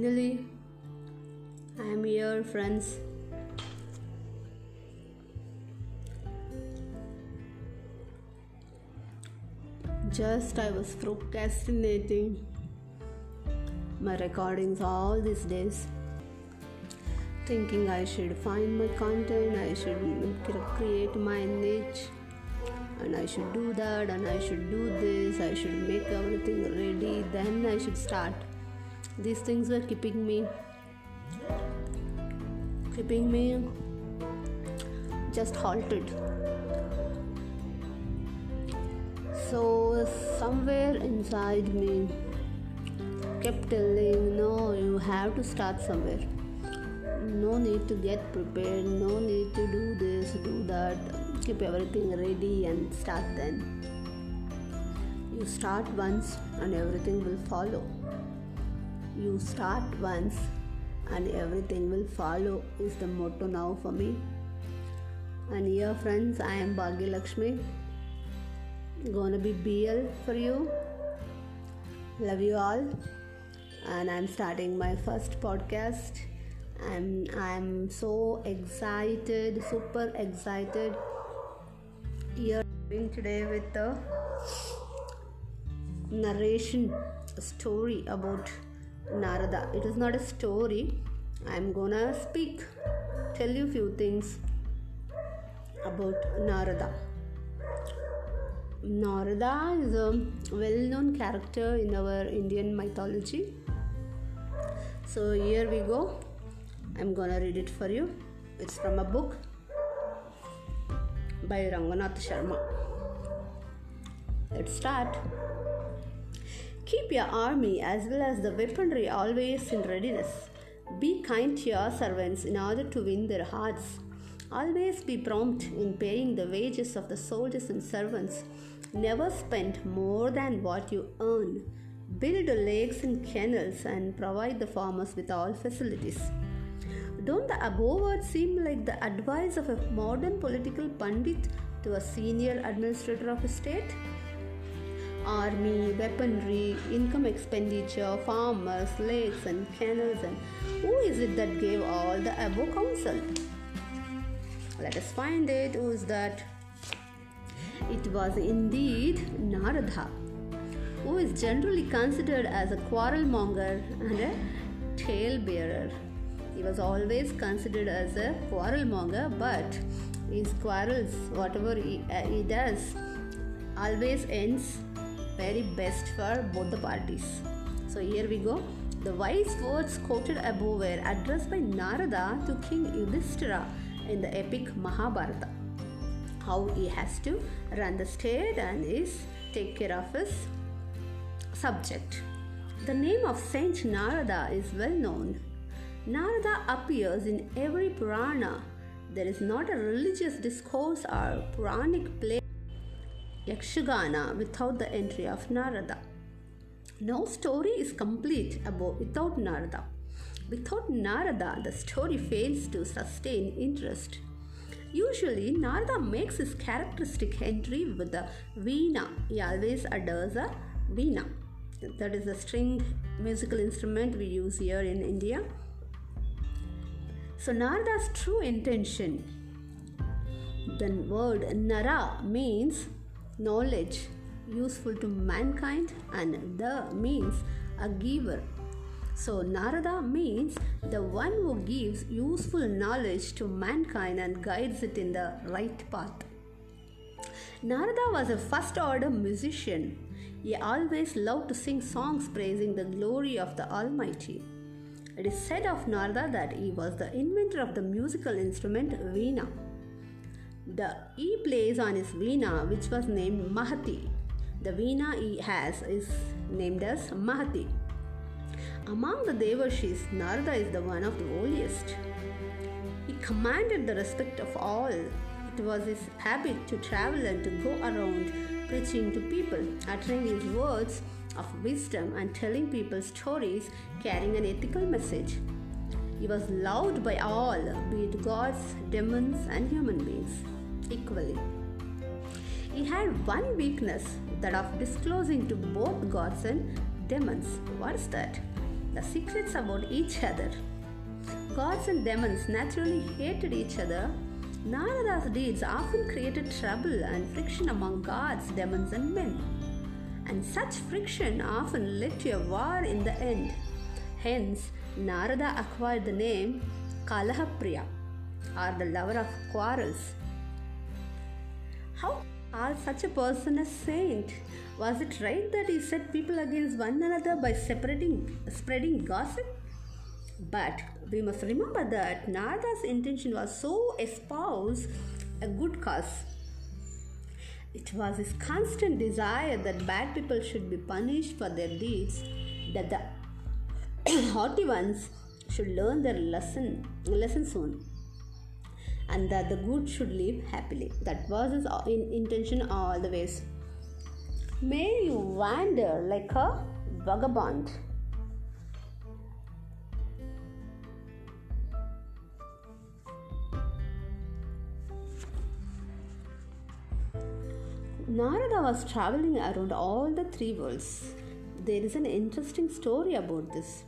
Finally, I am here, friends. Just I was procrastinating my recordings all these days, thinking I should find my content, I should create my niche, and I should do that, and I should do this, I should make everything ready, then I should start these things were keeping me keeping me just halted. So somewhere inside me kept telling no you have to start somewhere. No need to get prepared. No need to do this do that. Keep everything ready and start then. You start once and everything will follow you start once and everything will follow is the motto now for me. And here, friends, I am Bhagya Lakshmi. Gonna be BL for you. Love you all. And I'm starting my first podcast. I'm I'm so excited, super excited. Here doing today with the narration story about Narada. It is not a story. I am gonna speak, tell you few things about Narada. Narada is a well known character in our Indian mythology. So here we go. I'm gonna read it for you. It's from a book by Ranganath Sharma. Let's start. Keep your army as well as the weaponry always in readiness. Be kind to your servants in order to win their hearts. Always be prompt in paying the wages of the soldiers and servants. Never spend more than what you earn. Build lakes and canals and provide the farmers with all facilities. Don't the above words seem like the advice of a modern political pundit to a senior administrator of a state? Army, weaponry, income expenditure, farmers, lakes, and canals. And who is it that gave all the above counsel? Let us find it. Who is that? It was indeed Narada, who is generally considered as a quarrelmonger and a talebearer. He was always considered as a quarrelmonger, but his quarrels, whatever he, uh, he does, always ends very best for both the parties. So here we go. The wise words quoted above were addressed by Narada to King Yudhishthira in the epic Mahabharata. How he has to run the state and is take care of his subject. The name of Saint Narada is well known. Narada appears in every Purana. There is not a religious discourse or Puranic play Yakshagana without the entry of Narada. No story is complete about without Narada. Without Narada, the story fails to sustain interest. Usually, Narada makes his characteristic entry with the veena. He always adores a veena. That is a string musical instrument we use here in India. So, Narada's true intention, the word Nara means knowledge useful to mankind and the means a giver. So narada means the one who gives useful knowledge to mankind and guides it in the right path. Narada was a first order musician. He always loved to sing songs praising the glory of the almighty. It is said of narada that he was the inventor of the musical instrument veena the E plays on his Veena, which was named Mahati. The Veena he has is named as Mahati. Among the Devarshis, Narada is the one of the holiest. He commanded the respect of all. It was his habit to travel and to go around preaching to people, uttering his words of wisdom and telling people stories carrying an ethical message. He was loved by all, be it gods, demons, and human beings equally. He had one weakness that of disclosing to both gods and demons. What is that? the secrets about each other. Gods and demons naturally hated each other. Narada's deeds often created trouble and friction among gods, demons, and men. And such friction often led to a war in the end. Hence, Narada acquired the name Kalahapriya, or the lover of quarrels. How are such a person a saint? Was it right that he set people against one another by separating, spreading gossip? But we must remember that Narada's intention was so espouse a good cause. It was his constant desire that bad people should be punished for their deeds, that the haughty ones should learn their lesson, lesson soon, and that the good should live happily. That was his uh, intention all the ways. May you wander like a vagabond Narada was traveling around all the three worlds. There is an interesting story about this.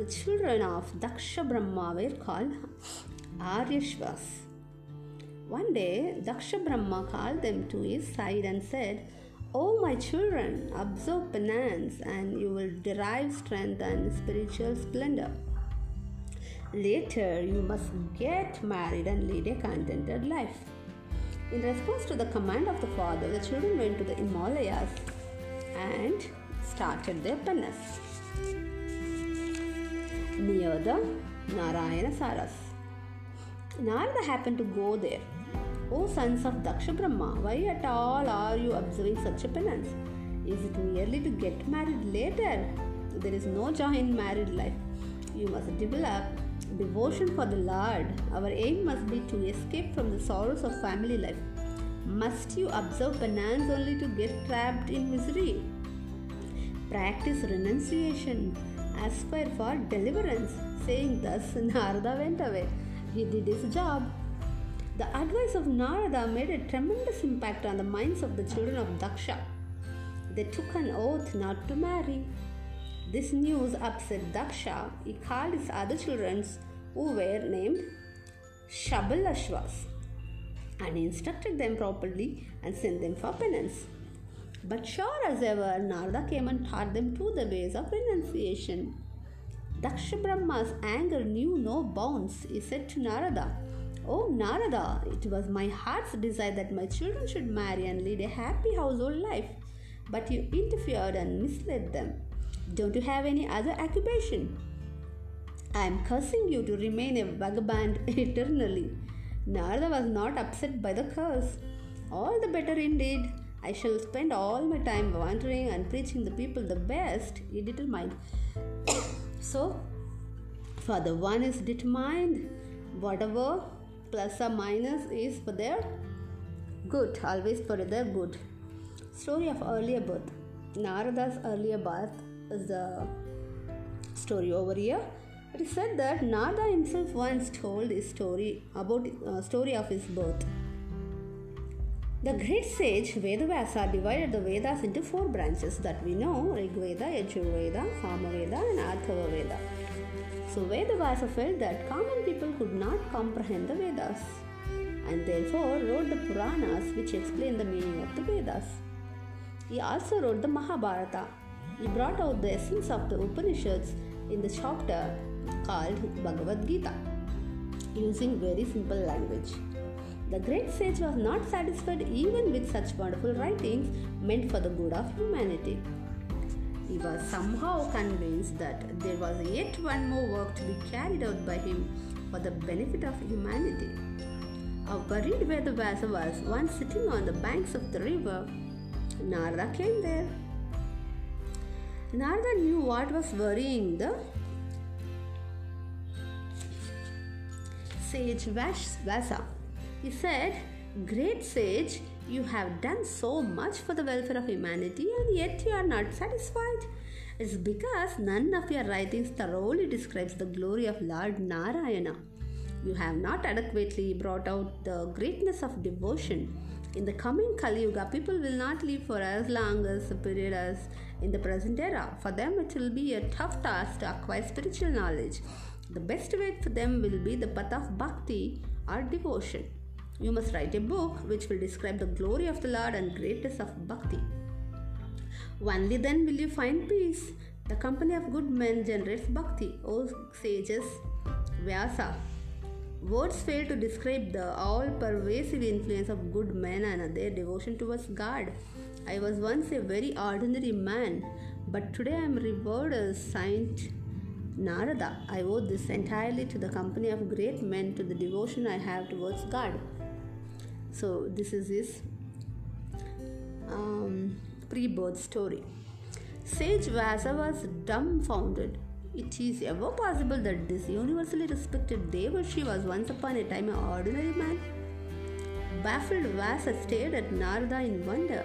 The children of Daksha Brahma were called Aryashvas. One day, Daksha Brahma called them to his side and said, O my children, observe penance and you will derive strength and spiritual splendor. Later, you must get married and lead a contented life. In response to the command of the father, the children went to the Himalayas and started their penance near the Narayana Saras. Narada happened to go there. O sons of Daksha Brahma, why at all are you observing such a penance? Is it merely to get married later? There is no joy in married life. You must develop devotion for the Lord, our aim must be to escape from the sorrows of family life. Must you observe penance only to get trapped in misery? Practice renunciation, aspire for deliverance. Saying thus, Narada went away. He did his job. The advice of Narada made a tremendous impact on the minds of the children of Daksha. They took an oath not to marry. This news upset Daksha. He called his other children, who were named Shabalashvas, and instructed them properly and sent them for penance. But sure as ever, Narada came and taught them to the ways of renunciation. Daksha Brahma's anger knew no bounds. He said to Narada, Oh Narada, it was my heart's desire that my children should marry and lead a happy household life, but you interfered and misled them. Don't you have any other occupation? I am cursing you to remain a vagabond eternally. Narada was not upset by the curse. All the better indeed. I shall spend all my time wandering and preaching the people the best, he determined. so, for the one is determined, whatever plus or minus is for their good, always for their good. Story of earlier birth. Narada's earlier birth is the story over here. It is said that Narada himself once told his story about uh, story of his birth. The great sage Vedavyasa divided the Vedas into four branches that we know Rig Veda, Yajurveda, Samaveda, and Atharva Veda. So Vedavyasa felt that common people could not comprehend the Vedas and therefore wrote the Puranas which explain the meaning of the Vedas. He also wrote the Mahabharata he brought out the essence of the Upanishads in the chapter called Bhagavad Gita using very simple language. The great sage was not satisfied even with such wonderful writings meant for the good of humanity. He was somehow convinced that there was yet one more work to be carried out by him for the benefit of humanity. A worried Vedavyasa was once sitting on the banks of the river. Narada came there Narada knew what was worrying the sage Vyasa. He said, Great sage, you have done so much for the welfare of humanity and yet you are not satisfied. It's because none of your writings thoroughly describes the glory of Lord Narayana. You have not adequately brought out the greatness of devotion In the coming Kali Yuga, people will not live for as long as a period as in the present era. For them, it will be a tough task to acquire spiritual knowledge. The best way for them will be the path of bhakti or devotion. You must write a book which will describe the glory of the Lord and greatness of bhakti. Only then will you find peace. The company of good men generates bhakti. O sages, Vyasa. Words fail to describe the all pervasive influence of good men and their devotion towards God. I was once a very ordinary man, but today I am revered as Saint Narada. I owe this entirely to the company of great men, to the devotion I have towards God. So, this is his um, pre birth story. Sage Vyasa was dumbfounded. It is ever possible that this universally respected Devarshi was once upon a time an ordinary man? Baffled Vyasa stared at Narada in wonder.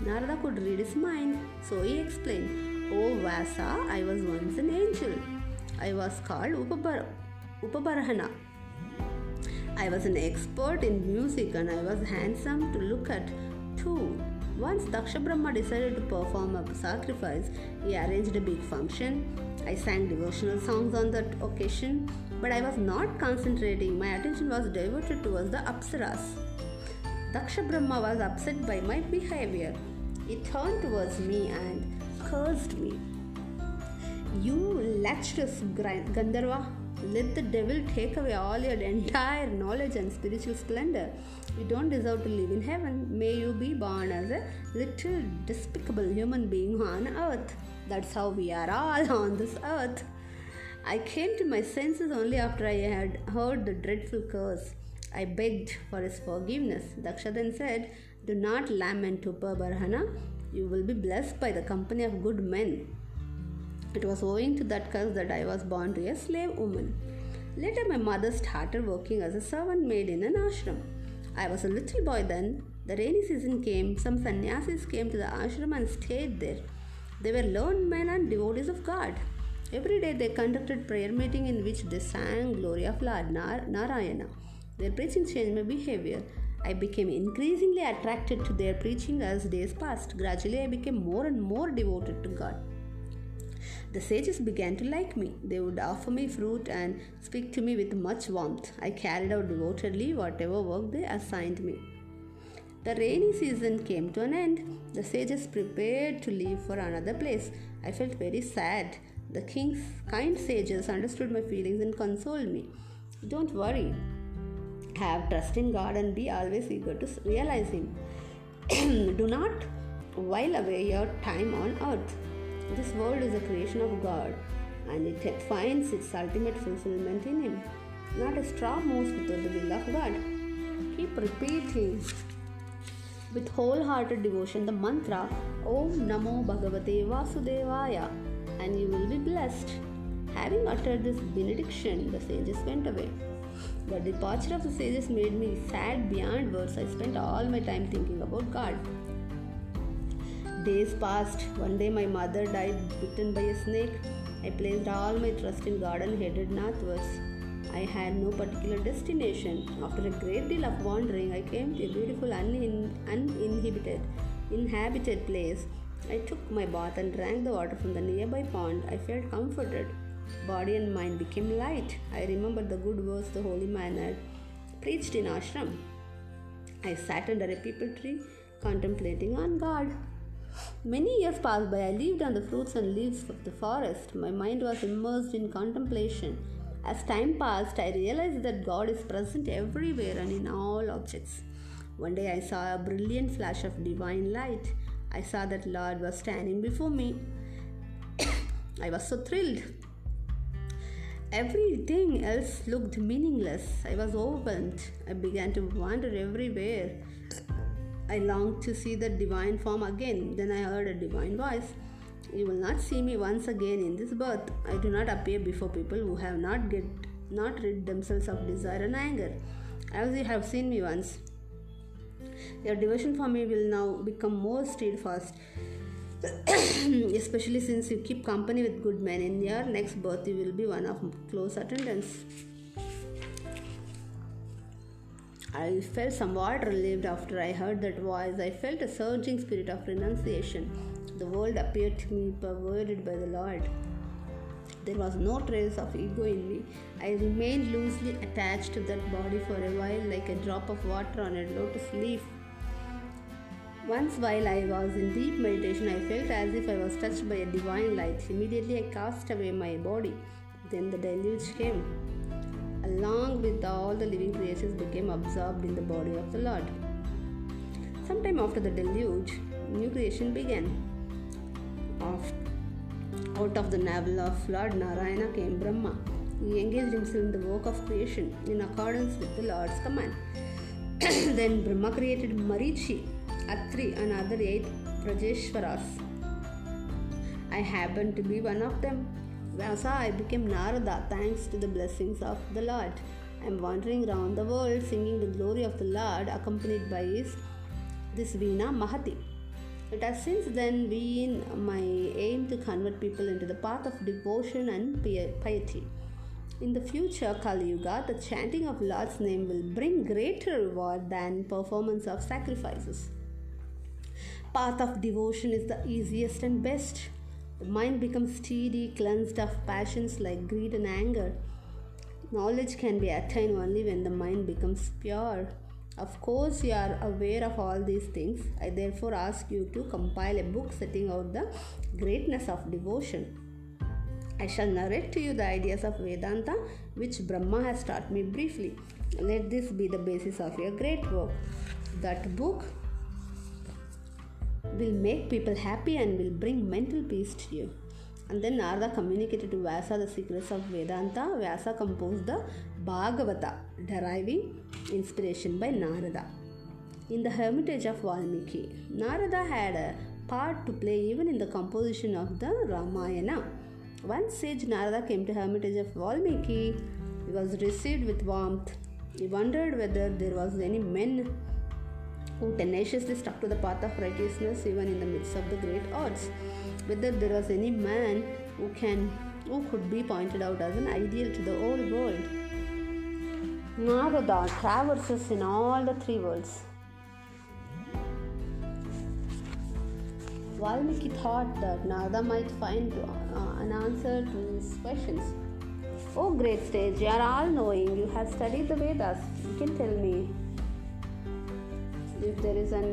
Narada could read his mind, so he explained, Oh Vyasa, I was once an angel. I was called Upabar- Upabarahana. I was an expert in music and I was handsome to look at too. Once Daksha Brahma decided to perform a sacrifice, he arranged a big function. I sang devotional songs on that occasion, but I was not concentrating. My attention was diverted towards the Apsaras. Daksha Brahma was upset by my behavior. He turned towards me and cursed me. You lecherous Gandharva, let the devil take away all your entire knowledge and spiritual splendor. You don't deserve to live in heaven. May you be born as a little despicable human being on earth. That's how we are all on this earth. I came to my senses only after I had heard the dreadful curse. I begged for his forgiveness. Daksha then said, do not lament, Upabarahana. You will be blessed by the company of good men. It was owing to that curse that I was born to a slave woman. Later, my mother started working as a servant maid in an ashram. I was a little boy then. The rainy season came. Some sannyasis came to the ashram and stayed there. They were learned men and devotees of God. Every day they conducted prayer meeting in which they sang glory of Lord Narayana. Their preaching changed my behavior. I became increasingly attracted to their preaching as days passed. Gradually, I became more and more devoted to God. The sages began to like me. They would offer me fruit and speak to me with much warmth. I carried out devotedly whatever work they assigned me. The rainy season came to an end. The sages prepared to leave for another place. I felt very sad. The king's kind sages understood my feelings and consoled me. Don't worry, have trust in God and be always eager to realize Him. Do not while away your time on earth. This world is a creation of God and it finds its ultimate fulfillment in Him. Not a straw moves without the will of God. Keep repeating with wholehearted devotion the mantra Om Namo Bhagavate Vasudevaya and you will be blessed. Having uttered this benediction, the sages went away. The departure of the sages made me sad beyond words. I spent all my time thinking about God. Days passed. One day my mother died bitten by a snake. I placed all my trust in God and headed northwards. I had no particular destination. After a great deal of wandering, I came to a beautiful unin- uninhabited inhabited place. I took my bath and drank the water from the nearby pond. I felt comforted. Body and mind became light. I remembered the good words the holy man had preached in ashram. I sat under a peepal tree contemplating on God. Many years passed by. I lived on the fruits and leaves of the forest. My mind was immersed in contemplation. As time passed, I realized that God is present everywhere and in all objects. One day I saw a brilliant flash of divine light. I saw that Lord was standing before me. I was so thrilled. Everything else looked meaningless. I was overwhelmed. I began to wander everywhere. I longed to see the divine form again. Then I heard a divine voice. You will not see me once again in this birth. I do not appear before people who have not get not rid themselves of desire and anger. As you have seen me once. Your devotion for me will now become more steadfast. especially since you keep company with good men. In your next birth, you will be one of close attendance. I felt somewhat relieved after I heard that voice. I felt a surging spirit of renunciation. The world appeared to me perverted by the Lord. There was no trace of ego in me. I remained loosely attached to that body for a while, like a drop of water on a lotus leaf. Once, while I was in deep meditation, I felt as if I was touched by a divine light. Immediately, I cast away my body. Then the deluge came along with all the living creatures, became absorbed in the body of the Lord. Sometime after the deluge, new creation began. Out of the navel of Lord Narayana came Brahma. He engaged himself in the work of creation in accordance with the Lord's command. then Brahma created Marichi, Atri, and other eight Prajeshwaras. I happened to be one of them. Vyasa, I became Narada thanks to the blessings of the Lord. I am wandering around the world singing the glory of the Lord, accompanied by his, this Veena Mahati. It has since then been my aim to convert people into the path of devotion and piety. In the future Kali Yuga, the chanting of Lord's name will bring greater reward than performance of sacrifices. Path of devotion is the easiest and best. The mind becomes steady, cleansed of passions like greed and anger. Knowledge can be attained only when the mind becomes pure. Of course, you are aware of all these things. I therefore ask you to compile a book setting out the greatness of devotion. I shall narrate to you the ideas of Vedanta which Brahma has taught me briefly. Let this be the basis of your great work. That book will make people happy and will bring mental peace to you. And then Narada communicated to Vyasa the secrets of Vedanta. Vyasa composed the Bhagavata, deriving inspiration by Narada. In the hermitage of Valmiki, Narada had a part to play even in the composition of the Ramayana. One sage Narada came to hermitage of Valmiki. He was received with warmth. He wondered whether there was any men who tenaciously stuck to the path of righteousness even in the midst of the great odds. Whether there was any man who can who could be pointed out as an ideal to the whole world. Narada traverses in all the three worlds. Valmiki thought that Narada might find uh, an answer to his questions. Oh, great sage, you are all knowing, you have studied the Vedas. You can tell me if there is an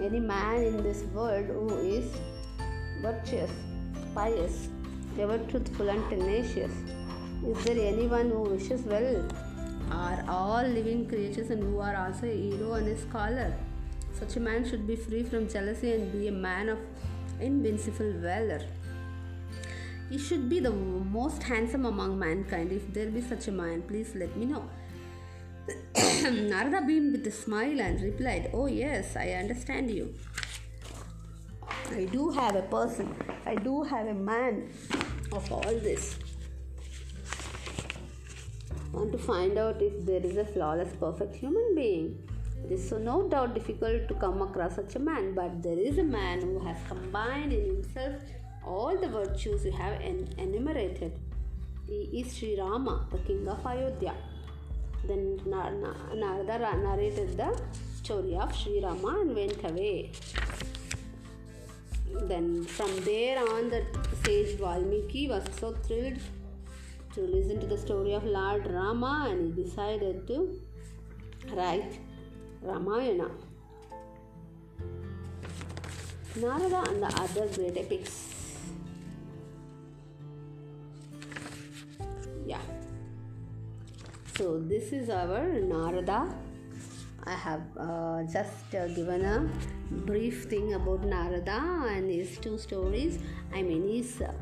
any man in this world who is virtuous, pious, ever truthful and tenacious. Is there anyone who wishes well? Are all living creatures and who are also a hero and a scholar? Such a man should be free from jealousy and be a man of invincible valor. He should be the most handsome among mankind. If there be such a man, please let me know. Narada beamed with a smile and replied, Oh, yes, I understand you. I do have a person, I do have a man of all this. Want to find out if there is a flawless, perfect human being. It is so no doubt difficult to come across such a man, but there is a man who has combined in himself all the virtues you have en- enumerated. He is Sri Rama, the king of Ayodhya. Then Narada narrated the story of Sri Rama and went away. Then from there on, the sage Valmiki was so thrilled to listen to the story of Lord Rama and he decided to write Ramayana. Narada and the other great epics. So this is our Narada. I have uh, just uh, given a brief thing about Narada and his two stories. I mean his uh,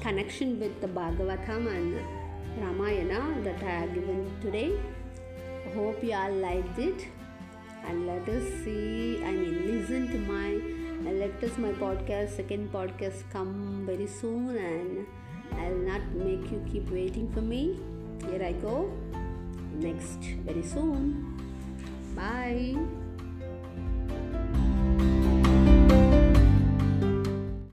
connection with the Bhagavatam and Ramayana that I have given today. Hope you all liked it and let us see. I mean listen to my let us my podcast second podcast come very soon and I'll not make you keep waiting for me here I go next very soon. Bye.